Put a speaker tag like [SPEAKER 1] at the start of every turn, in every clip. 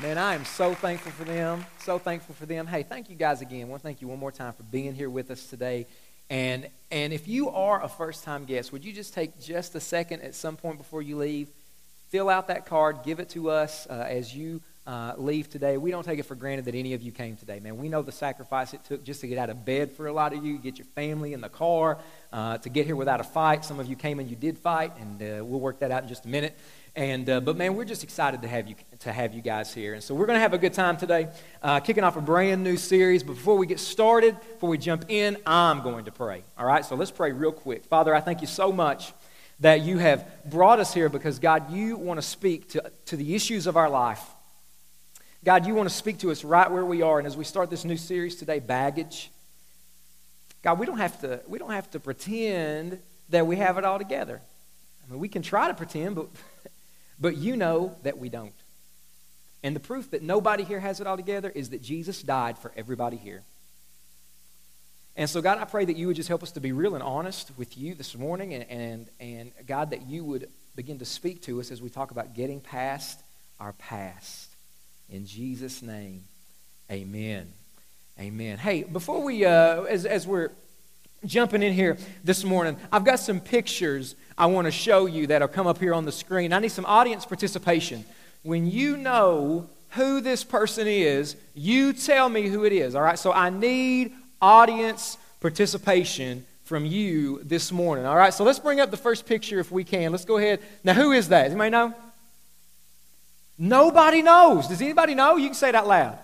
[SPEAKER 1] Man, I am so thankful for them. So thankful for them. Hey, thank you guys again. To thank you one more time for being here with us today. And, and if you are a first time guest, would you just take just a second at some point before you leave? Fill out that card, give it to us uh, as you uh, leave today. We don't take it for granted that any of you came today, man. We know the sacrifice it took just to get out of bed for a lot of you, get your family in the car, uh, to get here without a fight. Some of you came and you did fight, and uh, we'll work that out in just a minute. And uh, but man, we're just excited to have you to have you guys here, and so we're going to have a good time today, uh, kicking off a brand new series. But before we get started, before we jump in, I'm going to pray. All right, so let's pray real quick. Father, I thank you so much that you have brought us here because God, you want to speak to to the issues of our life. God, you want to speak to us right where we are, and as we start this new series today, baggage. God, we don't have to we don't have to pretend that we have it all together. I mean, we can try to pretend, but but you know that we don't. And the proof that nobody here has it all together is that Jesus died for everybody here. And so, God, I pray that you would just help us to be real and honest with you this morning, and, and, and God, that you would begin to speak to us as we talk about getting past our past. In Jesus' name, amen. Amen. Hey, before we, uh, as, as we're jumping in here this morning, I've got some pictures I want to show you that'll come up here on the screen. I need some audience participation. When you know who this person is, you tell me who it is. All right? So I need audience participation from you this morning. All right? So let's bring up the first picture if we can. Let's go ahead. Now, who is that? Does anybody know? Nobody knows. Does anybody know? You can say it out loud.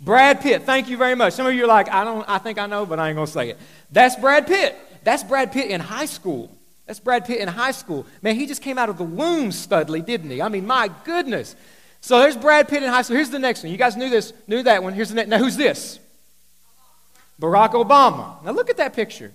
[SPEAKER 1] Brad Pitt. Thank you very much. Some of you are like, I don't I think I know, but I ain't gonna say it. That's Brad Pitt. That's Brad Pitt in high school. That's Brad Pitt in high school. Man, he just came out of the womb studly, didn't he? I mean, my goodness. So there's Brad Pitt in high school. Here's the next one. You guys knew this, knew that one. Here's the next. Now, who's this? Barack Obama. Now, look at that picture.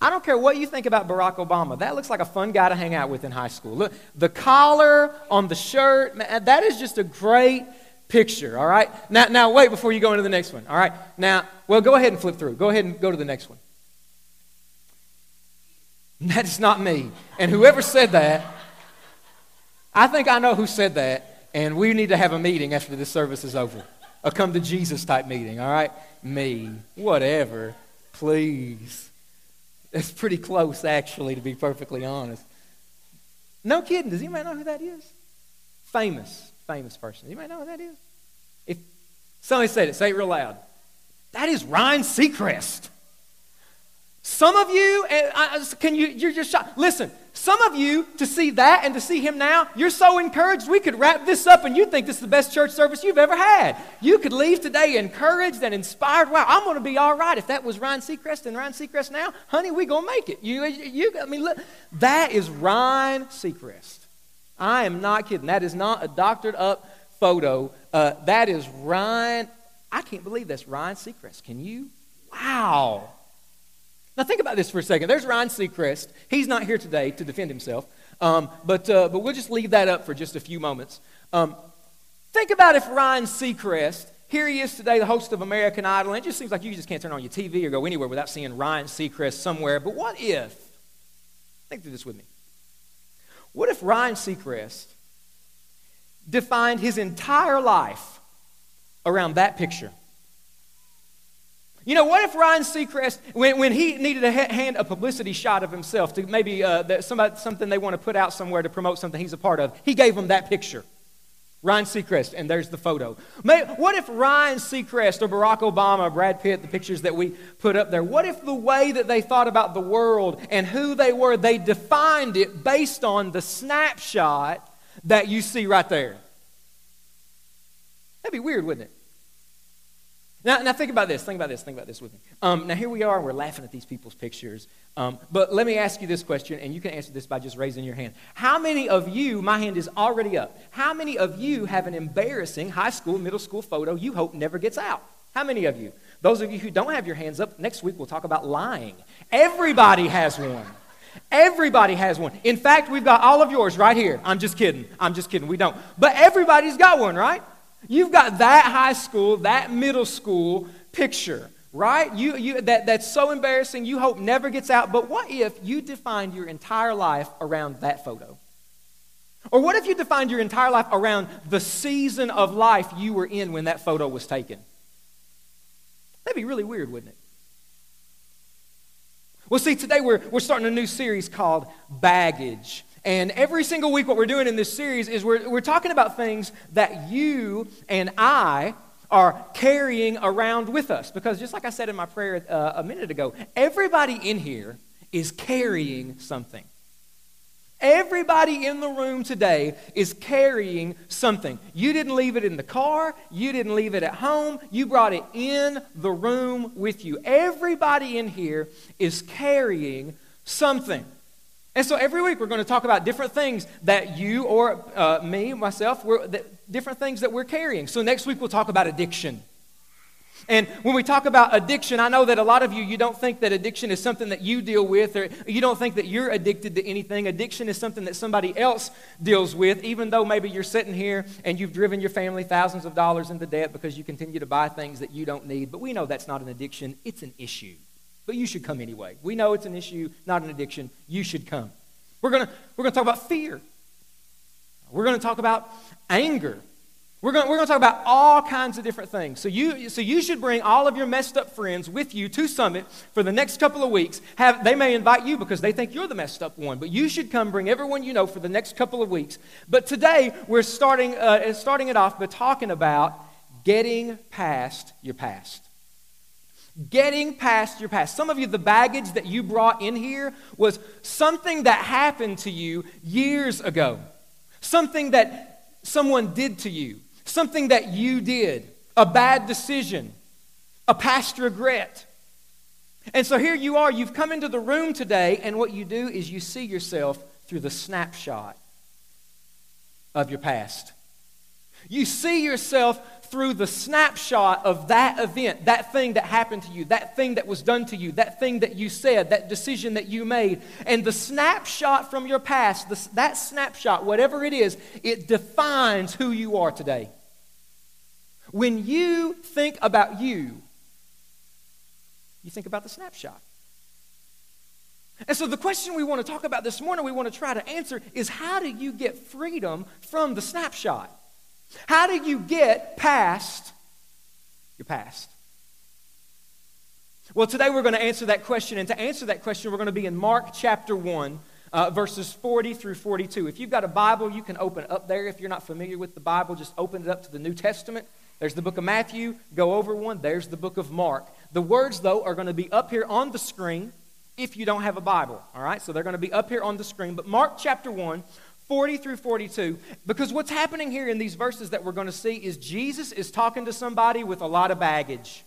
[SPEAKER 1] I don't care what you think about Barack Obama. That looks like a fun guy to hang out with in high school. Look, the collar on the shirt, man, that is just a great picture, all right? Now, now, wait before you go into the next one, all right? Now, well, go ahead and flip through. Go ahead and go to the next one. That is not me. And whoever said that, I think I know who said that, and we need to have a meeting after this service is over. A come to Jesus type meeting, all right? Me. Whatever. Please. It's pretty close, actually, to be perfectly honest. No kidding. Does anybody know who that is? Famous, famous person. Anybody know who that is? If somebody said it, say it real loud. That is Ryan Seacrest. Some of you, can you, you're just shocked. Listen, some of you, to see that and to see him now, you're so encouraged. We could wrap this up and you think this is the best church service you've ever had. You could leave today encouraged and inspired. Wow, I'm going to be all right. If that was Ryan Seacrest and Ryan Seacrest now, honey, we going to make it. You, you, I mean, look, that is Ryan Seacrest. I am not kidding. That is not a doctored up photo. Uh, that is Ryan. I can't believe that's Ryan Seacrest. Can you? Wow. Now, think about this for a second. There's Ryan Seacrest. He's not here today to defend himself, um, but, uh, but we'll just leave that up for just a few moments. Um, think about if Ryan Seacrest, here he is today, the host of American Idol, and it just seems like you just can't turn on your TV or go anywhere without seeing Ryan Seacrest somewhere. But what if, think through this with me, what if Ryan Seacrest defined his entire life around that picture? You know, what if Ryan Seacrest, when, when he needed to ha- hand a publicity shot of himself to maybe uh, somebody, something they want to put out somewhere to promote something he's a part of, he gave him that picture. Ryan Seacrest, and there's the photo. May, what if Ryan Seacrest or Barack Obama, or Brad Pitt, the pictures that we put up there, what if the way that they thought about the world and who they were, they defined it based on the snapshot that you see right there? That'd be weird, wouldn't it? Now, now think about this. Think about this. Think about this with me. Um, now, here we are. We're laughing at these people's pictures. Um, but let me ask you this question, and you can answer this by just raising your hand. How many of you, my hand is already up, how many of you have an embarrassing high school, middle school photo you hope never gets out? How many of you? Those of you who don't have your hands up, next week we'll talk about lying. Everybody has one. Everybody has one. In fact, we've got all of yours right here. I'm just kidding. I'm just kidding. We don't. But everybody's got one, right? You've got that high school, that middle school picture, right? You, you, that, that's so embarrassing, you hope never gets out. But what if you defined your entire life around that photo? Or what if you defined your entire life around the season of life you were in when that photo was taken? That'd be really weird, wouldn't it? Well, see, today we're, we're starting a new series called Baggage. And every single week, what we're doing in this series is we're, we're talking about things that you and I are carrying around with us. Because just like I said in my prayer uh, a minute ago, everybody in here is carrying something. Everybody in the room today is carrying something. You didn't leave it in the car, you didn't leave it at home, you brought it in the room with you. Everybody in here is carrying something. And so every week we're going to talk about different things that you or uh, me, myself, different things that we're carrying. So next week we'll talk about addiction. And when we talk about addiction, I know that a lot of you, you don't think that addiction is something that you deal with, or you don't think that you're addicted to anything. Addiction is something that somebody else deals with, even though maybe you're sitting here and you've driven your family thousands of dollars into debt because you continue to buy things that you don't need. But we know that's not an addiction, it's an issue. But you should come anyway. We know it's an issue, not an addiction. You should come. We're going we're going to talk about fear. We're going to talk about anger. We're going, we're going to talk about all kinds of different things. So you, so you should bring all of your messed up friends with you to Summit for the next couple of weeks. Have, they may invite you because they think you're the messed up one, but you should come bring everyone you know for the next couple of weeks. But today, we're starting, uh, starting it off by talking about getting past your past. Getting past your past. Some of you, the baggage that you brought in here was something that happened to you years ago, something that someone did to you something that you did, a bad decision, a past regret. And so here you are, you've come into the room today, and what you do is you see yourself through the snapshot of your past. You see yourself through the snapshot of that event, that thing that happened to you, that thing that was done to you, that thing that you said, that decision that you made. And the snapshot from your past, the, that snapshot, whatever it is, it defines who you are today. When you think about you, you think about the snapshot. And so, the question we want to talk about this morning, we want to try to answer is how do you get freedom from the snapshot? How do you get past your past? Well, today we're going to answer that question. And to answer that question, we're going to be in Mark chapter 1, uh, verses 40 through 42. If you've got a Bible, you can open up there. If you're not familiar with the Bible, just open it up to the New Testament. There's the book of Matthew. Go over one. There's the book of Mark. The words, though, are going to be up here on the screen if you don't have a Bible. All right? So they're going to be up here on the screen. But Mark chapter 1, 40 through 42, because what's happening here in these verses that we're going to see is Jesus is talking to somebody with a lot of baggage.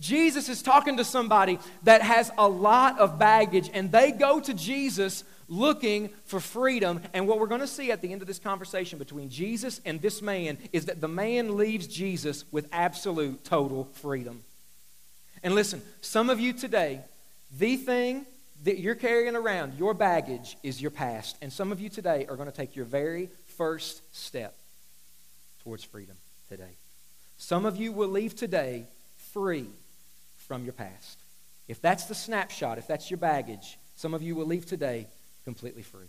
[SPEAKER 1] Jesus is talking to somebody that has a lot of baggage, and they go to Jesus looking for freedom. And what we're going to see at the end of this conversation between Jesus and this man is that the man leaves Jesus with absolute, total freedom. And listen, some of you today, the thing that you're carrying around, your baggage, is your past. And some of you today are going to take your very first step towards freedom today. Some of you will leave today free from your past. If that's the snapshot, if that's your baggage, some of you will leave today completely free.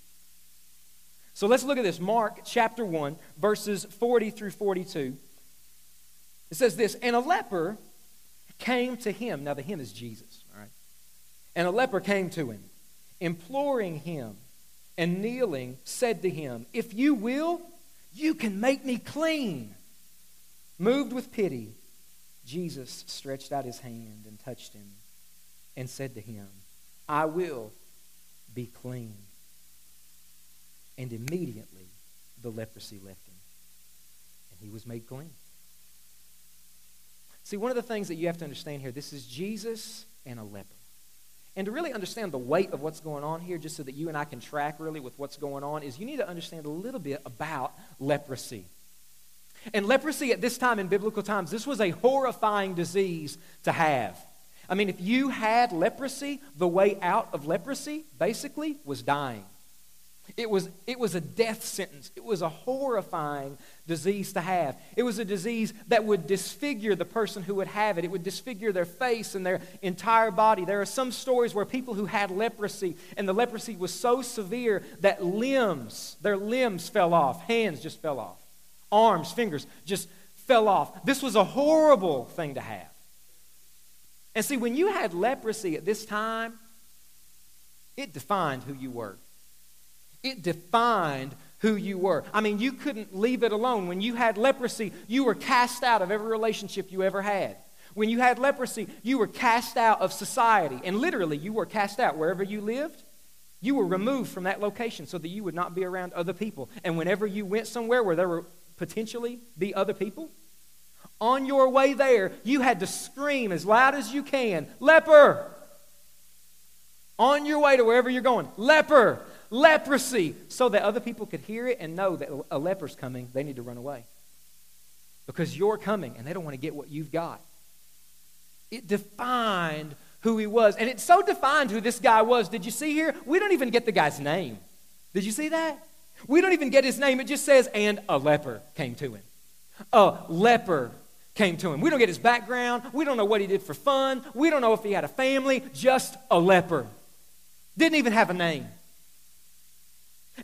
[SPEAKER 1] So let's look at this. Mark chapter 1, verses 40 through 42. It says this And a leper came to him. Now, the him is Jesus? And a leper came to him, imploring him, and kneeling, said to him, If you will, you can make me clean. Moved with pity, Jesus stretched out his hand and touched him and said to him, I will be clean. And immediately the leprosy left him, and he was made clean. See, one of the things that you have to understand here this is Jesus and a leper. And to really understand the weight of what's going on here, just so that you and I can track really with what's going on, is you need to understand a little bit about leprosy. And leprosy at this time in biblical times, this was a horrifying disease to have. I mean, if you had leprosy, the way out of leprosy basically was dying. It was, it was a death sentence. It was a horrifying disease to have. It was a disease that would disfigure the person who would have it. It would disfigure their face and their entire body. There are some stories where people who had leprosy, and the leprosy was so severe that limbs, their limbs fell off, hands just fell off, arms, fingers just fell off. This was a horrible thing to have. And see, when you had leprosy at this time, it defined who you were. It defined who you were. I mean, you couldn't leave it alone. When you had leprosy, you were cast out of every relationship you ever had. When you had leprosy, you were cast out of society. And literally, you were cast out wherever you lived. You were removed from that location so that you would not be around other people. And whenever you went somewhere where there were potentially be other people, on your way there, you had to scream as loud as you can, leper! On your way to wherever you're going, leper! Leprosy, so that other people could hear it and know that a leper's coming, they need to run away. Because you're coming and they don't want to get what you've got. It defined who he was. And it so defined who this guy was. Did you see here? We don't even get the guy's name. Did you see that? We don't even get his name. It just says, and a leper came to him. A leper came to him. We don't get his background. We don't know what he did for fun. We don't know if he had a family. Just a leper. Didn't even have a name.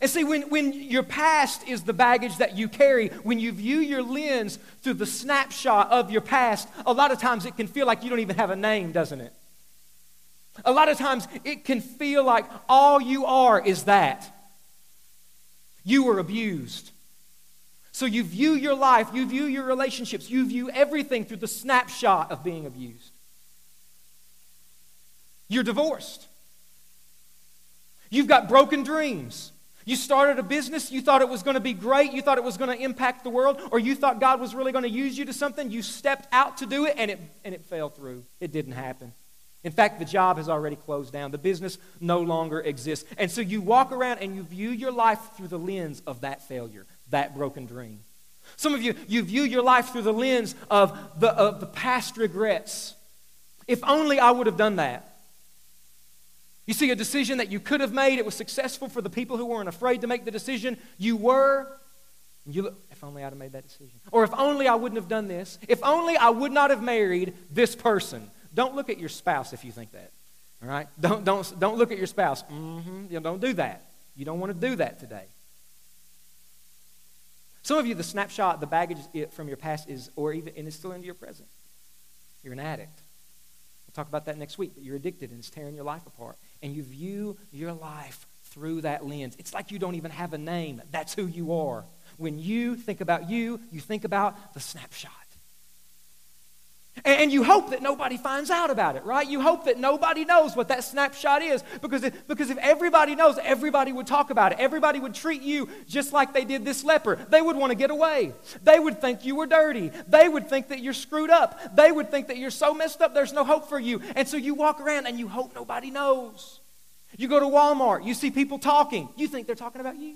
[SPEAKER 1] And see, when, when your past is the baggage that you carry, when you view your lens through the snapshot of your past, a lot of times it can feel like you don't even have a name, doesn't it? A lot of times it can feel like all you are is that. You were abused. So you view your life, you view your relationships, you view everything through the snapshot of being abused. You're divorced. You've got broken dreams. You started a business, you thought it was going to be great, you thought it was going to impact the world, or you thought God was really going to use you to something. You stepped out to do it and it, and it fell through. It didn't happen. In fact, the job has already closed down. The business no longer exists. And so you walk around and you view your life through the lens of that failure, that broken dream. Some of you, you view your life through the lens of the, of the past regrets. If only I would have done that. You see, a decision that you could have made, it was successful for the people who weren't afraid to make the decision. You were. You look, if only I'd have made that decision. Or if only I wouldn't have done this. If only I would not have married this person. Don't look at your spouse if you think that. All right? Don't, don't, don't look at your spouse. Mm-hmm. You know, don't do that. You don't want to do that today. Some of you, the snapshot, the baggage from your past is, or even, and it's still into your present. You're an addict. We'll talk about that next week, but you're addicted and it's tearing your life apart and you view your life through that lens. It's like you don't even have a name. That's who you are. When you think about you, you think about the snapshot. And you hope that nobody finds out about it, right? You hope that nobody knows what that snapshot is because if, because if everybody knows, everybody would talk about it. Everybody would treat you just like they did this leper. They would want to get away. They would think you were dirty. They would think that you're screwed up. They would think that you're so messed up, there's no hope for you. And so you walk around and you hope nobody knows. You go to Walmart, you see people talking. You think they're talking about you.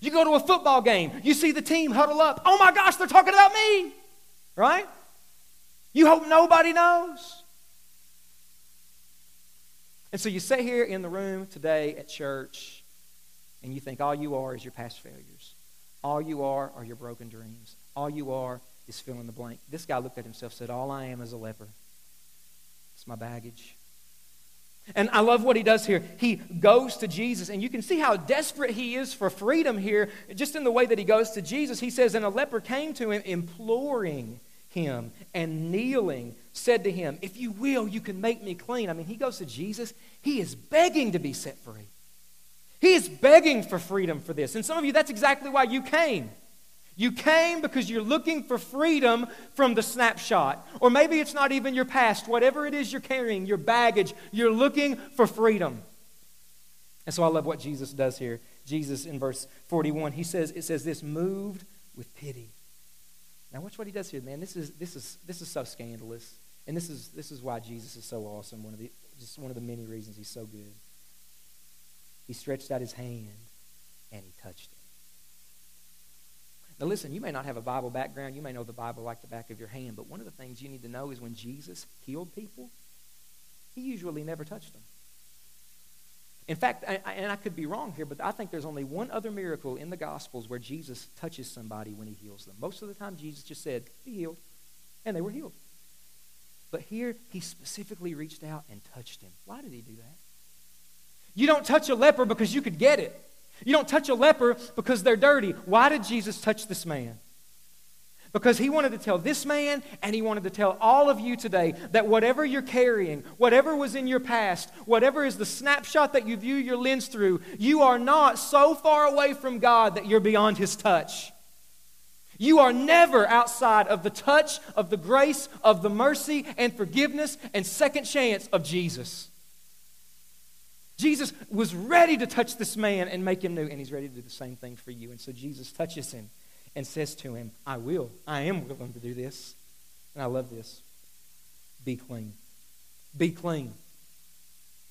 [SPEAKER 1] You go to a football game, you see the team huddle up. Oh my gosh, they're talking about me, right? You hope nobody knows. And so you sit here in the room today at church and you think all you are is your past failures. All you are are your broken dreams. All you are is fill in the blank. This guy looked at himself said, All I am is a leper. It's my baggage. And I love what he does here. He goes to Jesus, and you can see how desperate he is for freedom here, just in the way that he goes to Jesus. He says, And a leper came to him, imploring him and kneeling said to him, If you will, you can make me clean. I mean, he goes to Jesus. He is begging to be set free. He is begging for freedom for this. And some of you, that's exactly why you came. You came because you're looking for freedom from the snapshot. Or maybe it's not even your past. Whatever it is you're carrying, your baggage, you're looking for freedom. And so I love what Jesus does here. Jesus in verse 41, he says, it says this, moved with pity. Now watch what he does here, man. This is this is this is so scandalous. And this is this is why Jesus is so awesome. One of the just one of the many reasons he's so good. He stretched out his hand and he touched it. Now listen, you may not have a Bible background, you may know the Bible like the back of your hand, but one of the things you need to know is when Jesus healed people, he usually never touched them. In fact, and I could be wrong here, but I think there's only one other miracle in the Gospels where Jesus touches somebody when he heals them. Most of the time, Jesus just said, Be healed. And they were healed. But here, he specifically reached out and touched him. Why did he do that? You don't touch a leper because you could get it. You don't touch a leper because they're dirty. Why did Jesus touch this man? Because he wanted to tell this man and he wanted to tell all of you today that whatever you're carrying, whatever was in your past, whatever is the snapshot that you view your lens through, you are not so far away from God that you're beyond his touch. You are never outside of the touch of the grace, of the mercy and forgiveness and second chance of Jesus. Jesus was ready to touch this man and make him new, and he's ready to do the same thing for you. And so Jesus touches him and says to him, I will. I am willing to do this. And I love this. Be clean. Be clean.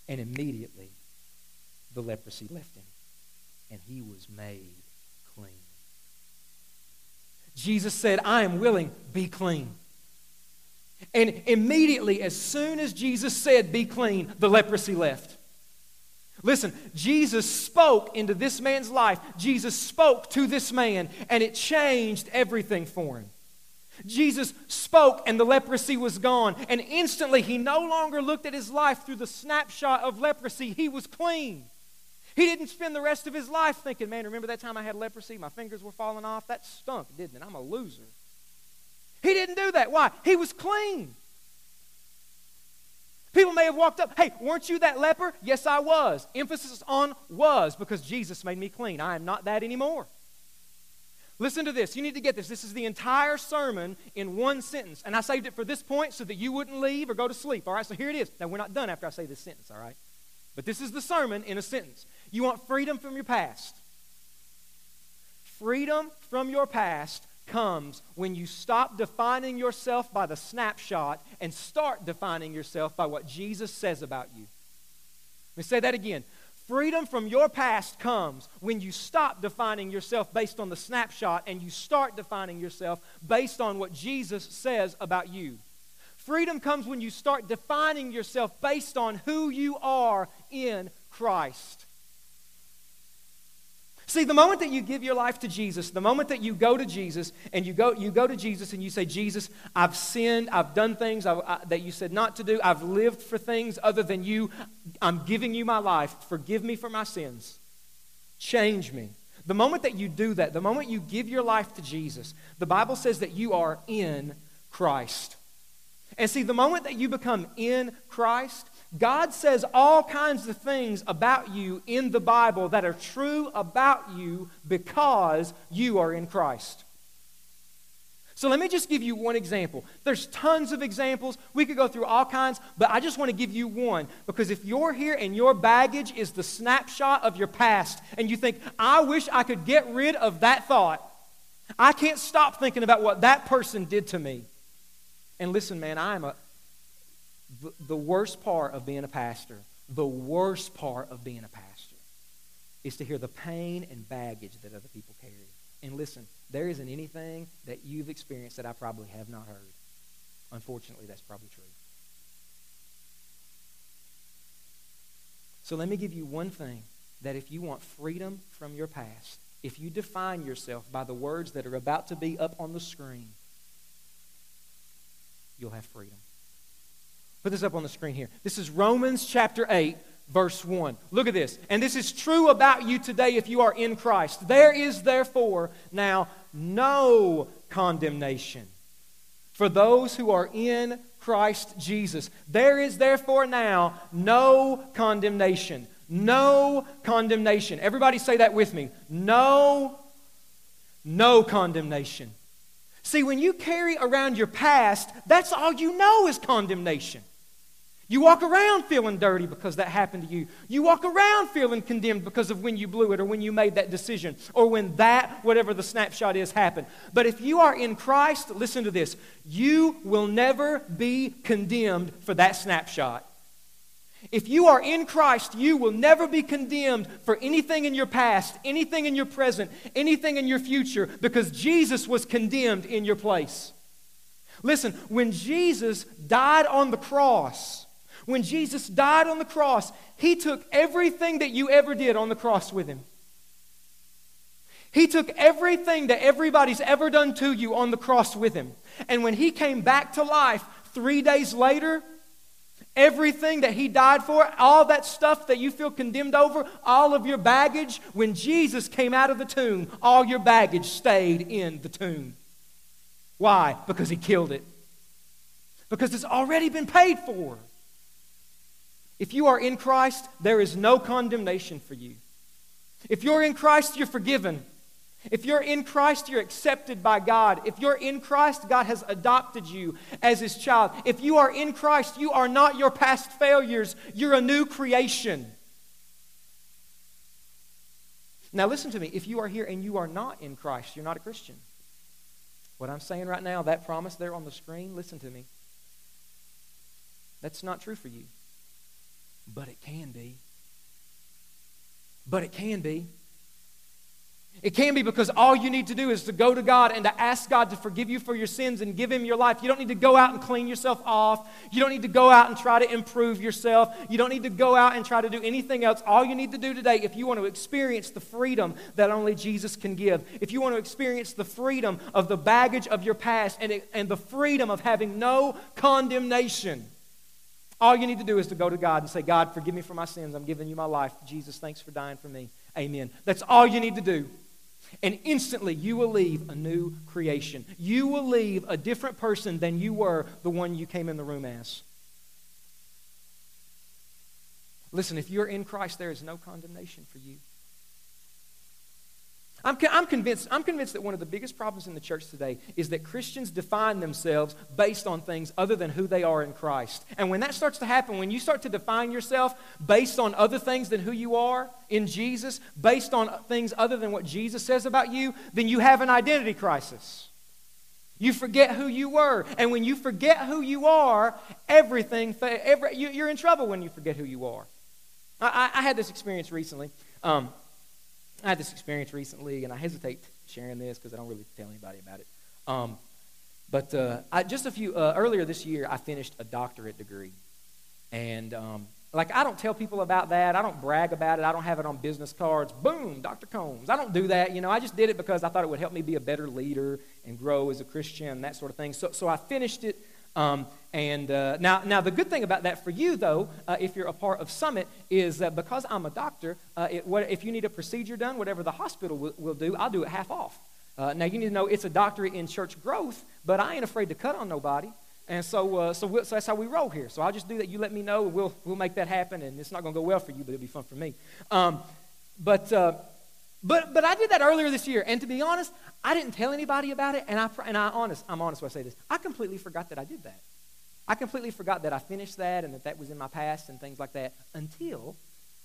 [SPEAKER 1] And immediately the leprosy left him, and he was made clean. Jesus said, I am willing, be clean. And immediately, as soon as Jesus said, Be clean, the leprosy left. Listen, Jesus spoke into this man's life. Jesus spoke to this man, and it changed everything for him. Jesus spoke, and the leprosy was gone. And instantly, he no longer looked at his life through the snapshot of leprosy. He was clean. He didn't spend the rest of his life thinking, man, remember that time I had leprosy? My fingers were falling off? That stunk, didn't it? I'm a loser. He didn't do that. Why? He was clean. People may have walked up, hey, weren't you that leper? Yes, I was. Emphasis on was because Jesus made me clean. I am not that anymore. Listen to this. You need to get this. This is the entire sermon in one sentence. And I saved it for this point so that you wouldn't leave or go to sleep. All right, so here it is. Now, we're not done after I say this sentence, all right? But this is the sermon in a sentence. You want freedom from your past. Freedom from your past comes when you stop defining yourself by the snapshot and start defining yourself by what Jesus says about you. Let me say that again. Freedom from your past comes when you stop defining yourself based on the snapshot and you start defining yourself based on what Jesus says about you. Freedom comes when you start defining yourself based on who you are in Christ. See, the moment that you give your life to Jesus, the moment that you go to Jesus and you go, you go to Jesus and you say, Jesus, I've sinned, I've done things I, I, that you said not to do, I've lived for things other than you, I'm giving you my life, forgive me for my sins, change me. The moment that you do that, the moment you give your life to Jesus, the Bible says that you are in Christ. And see, the moment that you become in Christ, God says all kinds of things about you in the Bible that are true about you because you are in Christ. So let me just give you one example. There's tons of examples. We could go through all kinds, but I just want to give you one because if you're here and your baggage is the snapshot of your past and you think, I wish I could get rid of that thought, I can't stop thinking about what that person did to me. And listen, man, I am a the, worst part of being a pastor, the worst part of being a pastor is to hear the pain and baggage that other people carry. And listen, there isn't anything that you've experienced that I probably have not heard. Unfortunately, that's probably true. So let me give you one thing that if you want freedom from your past, if you define yourself by the words that are about to be up on the screen, you'll have freedom. Put this up on the screen here. This is Romans chapter 8, verse 1. Look at this. And this is true about you today if you are in Christ. There is therefore now no condemnation for those who are in Christ Jesus. There is therefore now no condemnation. No condemnation. Everybody say that with me. No, no condemnation. See, when you carry around your past, that's all you know is condemnation. You walk around feeling dirty because that happened to you. You walk around feeling condemned because of when you blew it or when you made that decision or when that, whatever the snapshot is, happened. But if you are in Christ, listen to this you will never be condemned for that snapshot. If you are in Christ, you will never be condemned for anything in your past, anything in your present, anything in your future, because Jesus was condemned in your place. Listen, when Jesus died on the cross, When Jesus died on the cross, he took everything that you ever did on the cross with him. He took everything that everybody's ever done to you on the cross with him. And when he came back to life three days later, everything that he died for, all that stuff that you feel condemned over, all of your baggage, when Jesus came out of the tomb, all your baggage stayed in the tomb. Why? Because he killed it. Because it's already been paid for. If you are in Christ, there is no condemnation for you. If you're in Christ, you're forgiven. If you're in Christ, you're accepted by God. If you're in Christ, God has adopted you as his child. If you are in Christ, you are not your past failures, you're a new creation. Now, listen to me. If you are here and you are not in Christ, you're not a Christian. What I'm saying right now, that promise there on the screen, listen to me. That's not true for you. But it can be. But it can be. It can be because all you need to do is to go to God and to ask God to forgive you for your sins and give Him your life. You don't need to go out and clean yourself off. You don't need to go out and try to improve yourself. You don't need to go out and try to do anything else. All you need to do today, if you want to experience the freedom that only Jesus can give, if you want to experience the freedom of the baggage of your past and, and the freedom of having no condemnation, all you need to do is to go to God and say, God, forgive me for my sins. I'm giving you my life. Jesus, thanks for dying for me. Amen. That's all you need to do. And instantly you will leave a new creation. You will leave a different person than you were the one you came in the room as. Listen, if you're in Christ, there is no condemnation for you. I'm, I'm, convinced, I'm convinced that one of the biggest problems in the church today is that Christians define themselves based on things other than who they are in Christ. And when that starts to happen, when you start to define yourself based on other things than who you are in Jesus, based on things other than what Jesus says about you, then you have an identity crisis. You forget who you were. And when you forget who you are, everything, every, you, are in trouble when you forget who you are. I, I had this experience recently. Um, I had this experience recently, and I hesitate sharing this because I don't really tell anybody about it. Um, but uh, I, just a few uh, earlier this year, I finished a doctorate degree, and um, like I don't tell people about that. I don't brag about it. I don't have it on business cards. Boom, Dr. Combs. I don't do that. You know, I just did it because I thought it would help me be a better leader and grow as a Christian, and that sort of thing. So, so I finished it. Um, and uh, now, now, the good thing about that for you, though, uh, if you're a part of Summit, is that because I'm a doctor, uh, it, what, if you need a procedure done, whatever the hospital will, will do, I'll do it half off. Uh, now, you need to know it's a doctorate in church growth, but I ain't afraid to cut on nobody. And so, uh, so, we'll, so that's how we roll here. So I'll just do that. You let me know, and we'll, we'll make that happen. And it's not going to go well for you, but it'll be fun for me. Um, but, but, but I did that earlier this year. And to be honest, I didn't tell anybody about it. And, I, and I honest, I'm honest when I say this. I completely forgot that I did that. I completely forgot that I finished that and that that was in my past and things like that until,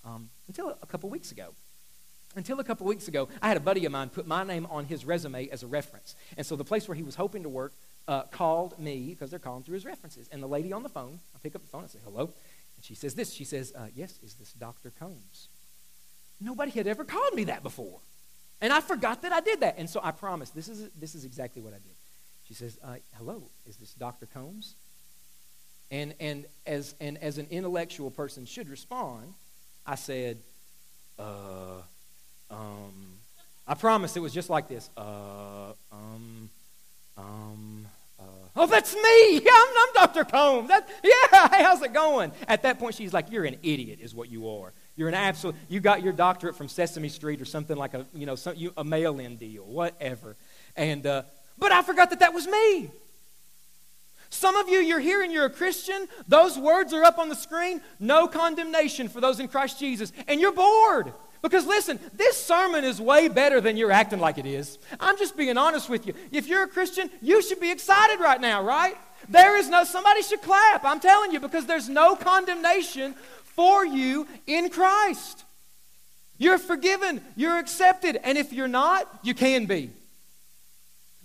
[SPEAKER 1] um, until a couple weeks ago. Until a couple weeks ago, I had a buddy of mine put my name on his resume as a reference. And so the place where he was hoping to work uh, called me because they're calling through his references. And the lady on the phone, I pick up the phone and say, hello. And she says this. She says, uh, yes, is this Dr. Combs? Nobody had ever called me that before. And I forgot that I did that. And so I promised, this is, this is exactly what I did. She says, uh, hello, is this Dr. Combs? And, and, as, and as an intellectual person should respond, I said, uh, um, I promise it was just like this. Uh, um, um, uh, oh, that's me. Yeah, I'm, I'm Dr. Combs. That, yeah, hey, how's it going? At that point, she's like, you're an idiot is what you are. You're an absolute, you got your doctorate from Sesame Street or something like a, you know, some, you, a mail-in deal, whatever. And, uh, but I forgot that that was me. Some of you, you're here and you're a Christian. Those words are up on the screen. No condemnation for those in Christ Jesus. And you're bored. Because listen, this sermon is way better than you're acting like it is. I'm just being honest with you. If you're a Christian, you should be excited right now, right? There is no, somebody should clap. I'm telling you, because there's no condemnation for you in Christ. You're forgiven, you're accepted, and if you're not, you can be.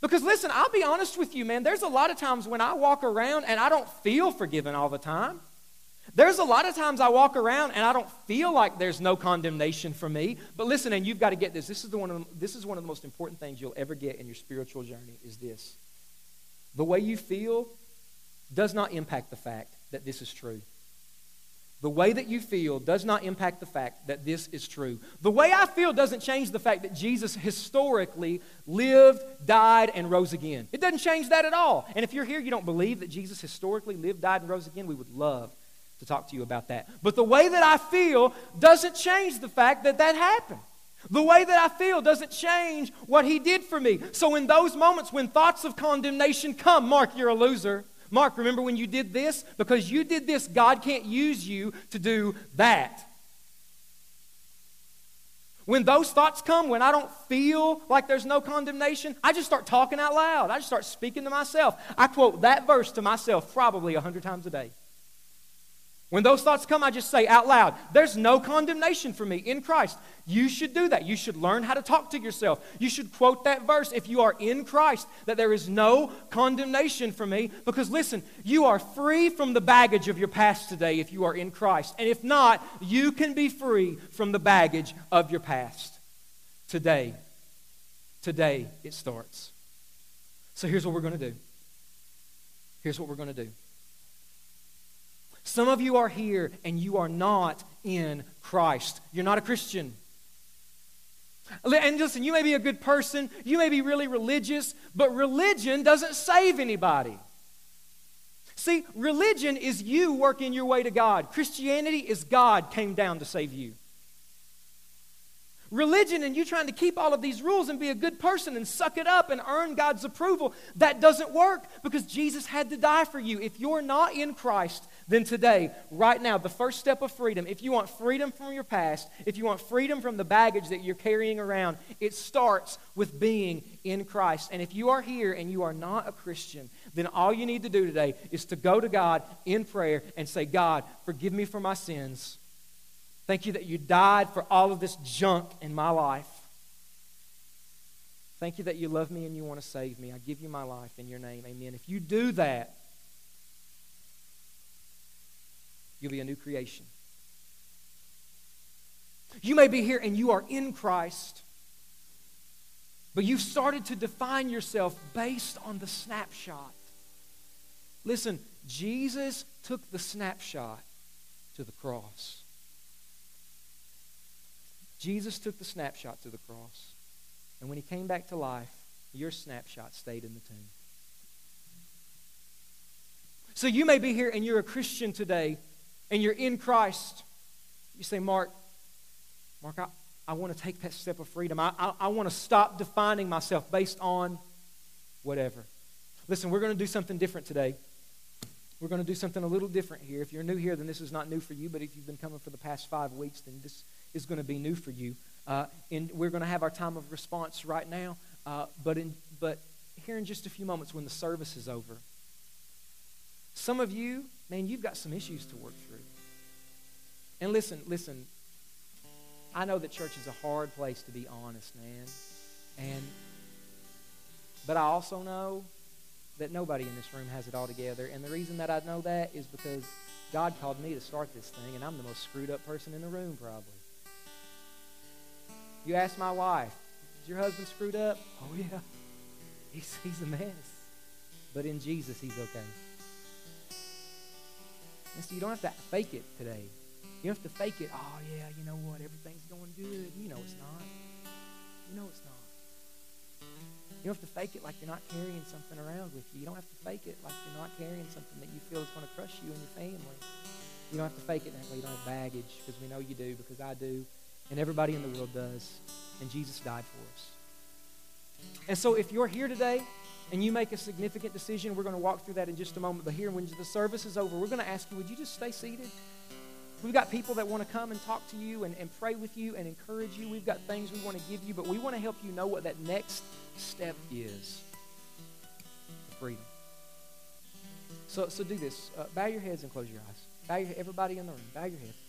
[SPEAKER 1] Because listen, I'll be honest with you, man. There's a lot of times when I walk around and I don't feel forgiven all the time. There's a lot of times I walk around and I don't feel like there's no condemnation for me. But listen, and you've got to get this. This is, the one of the, this is one of the most important things you'll ever get in your spiritual journey is this. The way you feel does not impact the fact that this is true. The way that you feel does not impact the fact that this is true. The way I feel doesn't change the fact that Jesus historically lived, died, and rose again. It doesn't change that at all. And if you're here, you don't believe that Jesus historically lived, died, and rose again, we would love to talk to you about that. But the way that I feel doesn't change the fact that that happened. The way that I feel doesn't change what he did for me. So, in those moments when thoughts of condemnation come, Mark, you're a loser. Mark, remember when you did this? Because you did this, God can't use you to do that. When those thoughts come, when I don't feel like there's no condemnation, I just start talking out loud. I just start speaking to myself. I quote that verse to myself probably a hundred times a day. When those thoughts come, I just say out loud, There's no condemnation for me in Christ. You should do that. You should learn how to talk to yourself. You should quote that verse if you are in Christ, that there is no condemnation for me. Because listen, you are free from the baggage of your past today if you are in Christ. And if not, you can be free from the baggage of your past today. Today it starts. So here's what we're going to do. Here's what we're going to do. Some of you are here and you are not in Christ. You're not a Christian. And listen, you may be a good person, you may be really religious, but religion doesn't save anybody. See, religion is you working your way to God. Christianity is God came down to save you. Religion and you trying to keep all of these rules and be a good person and suck it up and earn God's approval, that doesn't work because Jesus had to die for you. If you're not in Christ, then today, right now, the first step of freedom, if you want freedom from your past, if you want freedom from the baggage that you're carrying around, it starts with being in Christ. And if you are here and you are not a Christian, then all you need to do today is to go to God in prayer and say, God, forgive me for my sins. Thank you that you died for all of this junk in my life. Thank you that you love me and you want to save me. I give you my life in your name. Amen. If you do that, You'll be a new creation. You may be here and you are in Christ, but you've started to define yourself based on the snapshot. Listen, Jesus took the snapshot to the cross. Jesus took the snapshot to the cross. And when he came back to life, your snapshot stayed in the tomb. So you may be here and you're a Christian today, and you're in Christ, you say, Mark, Mark, I, I want to take that step of freedom. I, I, I want to stop defining myself based on whatever. Listen, we're going to do something different today. We're going to do something a little different here. If you're new here, then this is not new for you. But if you've been coming for the past five weeks, then this is going to be new for you. Uh, and we're going to have our time of response right now. Uh, but, in, but here in just a few moments when the service is over, some of you, man, you've got some issues to work through. And listen, listen, I know that church is a hard place to be honest, man. And but I also know that nobody in this room has it all together. And the reason that I know that is because God called me to start this thing, and I'm the most screwed up person in the room, probably. You ask my wife, is your husband screwed up? Oh, yeah. He's, he's a mess. But in Jesus, he's okay. And so you don't have to fake it today. You don't have to fake it. Oh, yeah, you know what? Everything's going good. You know it's not. You know it's not. You don't have to fake it like you're not carrying something around with you. You don't have to fake it like you're not carrying something that you feel is going to crush you and your family. You don't have to fake it that way. You don't have baggage because we know you do, because I do, and everybody in the world does. And Jesus died for us. And so if you're here today and you make a significant decision, we're going to walk through that in just a moment. But here, when the service is over, we're going to ask you, would you just stay seated? We've got people that want to come and talk to you and, and pray with you and encourage you. We've got things we want to give you, but we want to help you know what that next step is freedom. So, so do this. Uh, bow your heads and close your eyes. Bow your, everybody in the room, bow your heads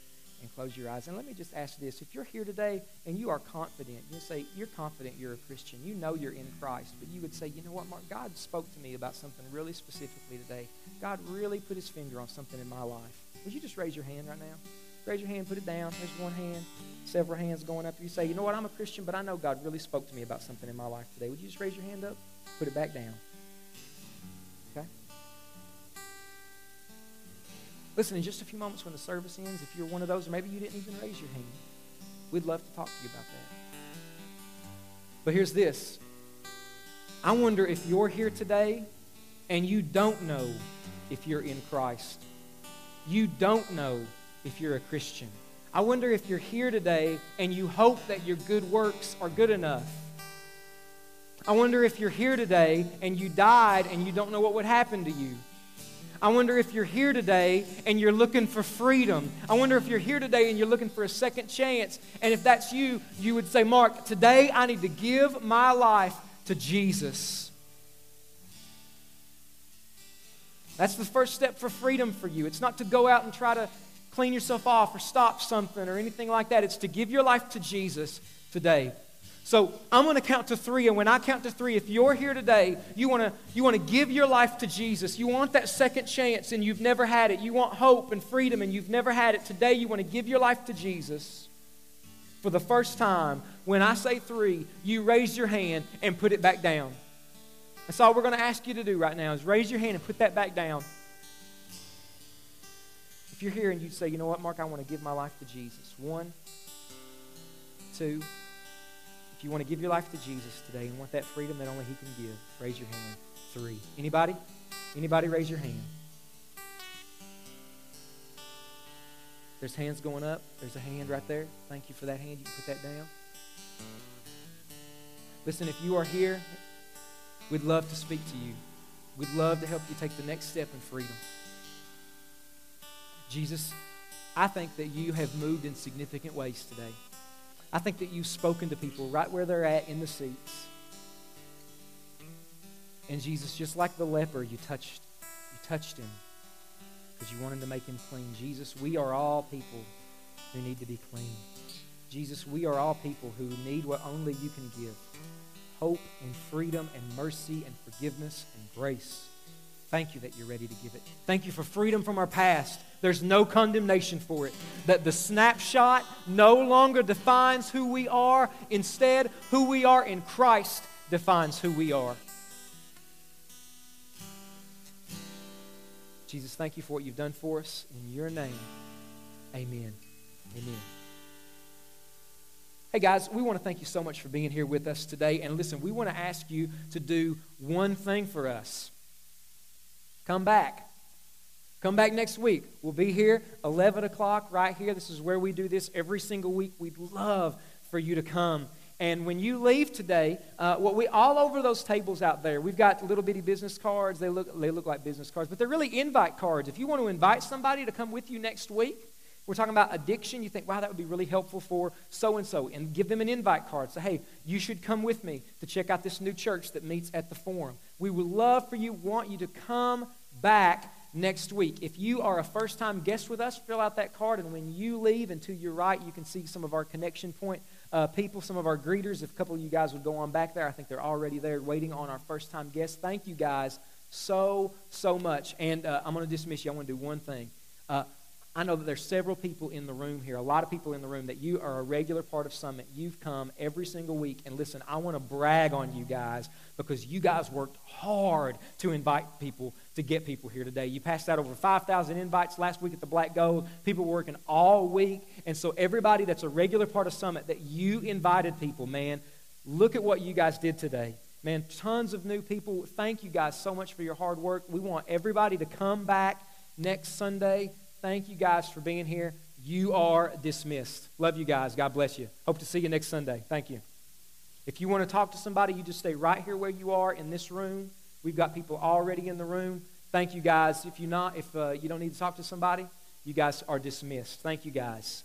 [SPEAKER 1] and close your eyes. And let me just ask this. If you're here today and you are confident, you say, you're confident you're a Christian, you know you're in Christ, but you would say, you know what, Mark, God spoke to me about something really specifically today. God really put his finger on something in my life. Would you just raise your hand right now? Raise your hand, put it down. There's one hand, several hands going up. You say, you know what, I'm a Christian, but I know God really spoke to me about something in my life today. Would you just raise your hand up? Put it back down. Listen, in just a few moments when the service ends, if you're one of those, or maybe you didn't even raise your hand, we'd love to talk to you about that. But here's this I wonder if you're here today and you don't know if you're in Christ. You don't know if you're a Christian. I wonder if you're here today and you hope that your good works are good enough. I wonder if you're here today and you died and you don't know what would happen to you. I wonder if you're here today and you're looking for freedom. I wonder if you're here today and you're looking for a second chance. And if that's you, you would say, Mark, today I need to give my life to Jesus. That's the first step for freedom for you. It's not to go out and try to clean yourself off or stop something or anything like that. It's to give your life to Jesus today. So I'm going to count to three, and when I count to three, if you're here today, you want to you want to give your life to Jesus. You want that second chance, and you've never had it. You want hope and freedom, and you've never had it. Today, you want to give your life to Jesus for the first time. When I say three, you raise your hand and put it back down. That's all we're going to ask you to do right now is raise your hand and put that back down. If you're here and you say, you know what, Mark, I want to give my life to Jesus. One, two you want to give your life to Jesus today and want that freedom that only He can give, raise your hand. Three. Anybody? Anybody raise your hand? There's hands going up. There's a hand right there. Thank you for that hand. You can put that down. Listen, if you are here, we'd love to speak to you. We'd love to help you take the next step in freedom. Jesus, I think that you have moved in significant ways today. I think that you've spoken to people right where they're at in the seats. And Jesus, just like the leper, you touched, you touched him because you wanted to make him clean. Jesus, we are all people who need to be clean. Jesus, we are all people who need what only you can give hope and freedom and mercy and forgiveness and grace. Thank you that you're ready to give it. Thank you for freedom from our past. There's no condemnation for it. That the snapshot no longer defines who we are. Instead, who we are in Christ defines who we are. Jesus, thank you for what you've done for us. In your name, amen. Amen. Hey guys, we want to thank you so much for being here with us today. And listen, we want to ask you to do one thing for us. Come back. Come back next week. We'll be here 11 o'clock right here. This is where we do this every single week. We'd love for you to come. And when you leave today, uh, what we all over those tables out there, we've got little bitty business cards. They look they look like business cards, but they're really invite cards. If you want to invite somebody to come with you next week, we're talking about addiction. You think, wow, that would be really helpful for so and so, and give them an invite card. Say, hey, you should come with me to check out this new church that meets at the Forum. We would love for you, want you to come back next week. If you are a first time guest with us, fill out that card, and when you leave and to your right, you can see some of our connection point uh, people, some of our greeters. If a couple of you guys would go on back there, I think they're already there waiting on our first time guests. Thank you guys so, so much. And uh, I'm going to dismiss you. I want to do one thing. Uh, I know that there's several people in the room here, a lot of people in the room that you are a regular part of Summit. You've come every single week. And listen, I want to brag on you guys because you guys worked hard to invite people, to get people here today. You passed out over 5,000 invites last week at the Black Gold. People were working all week. And so, everybody that's a regular part of Summit, that you invited people, man, look at what you guys did today. Man, tons of new people. Thank you guys so much for your hard work. We want everybody to come back next Sunday Thank you guys for being here. You are dismissed. Love you guys. God bless you. Hope to see you next Sunday. Thank you. If you want to talk to somebody, you just stay right here where you are in this room. We've got people already in the room. Thank you guys. If you're not, if uh, you don't need to talk to somebody, you guys are dismissed. Thank you guys.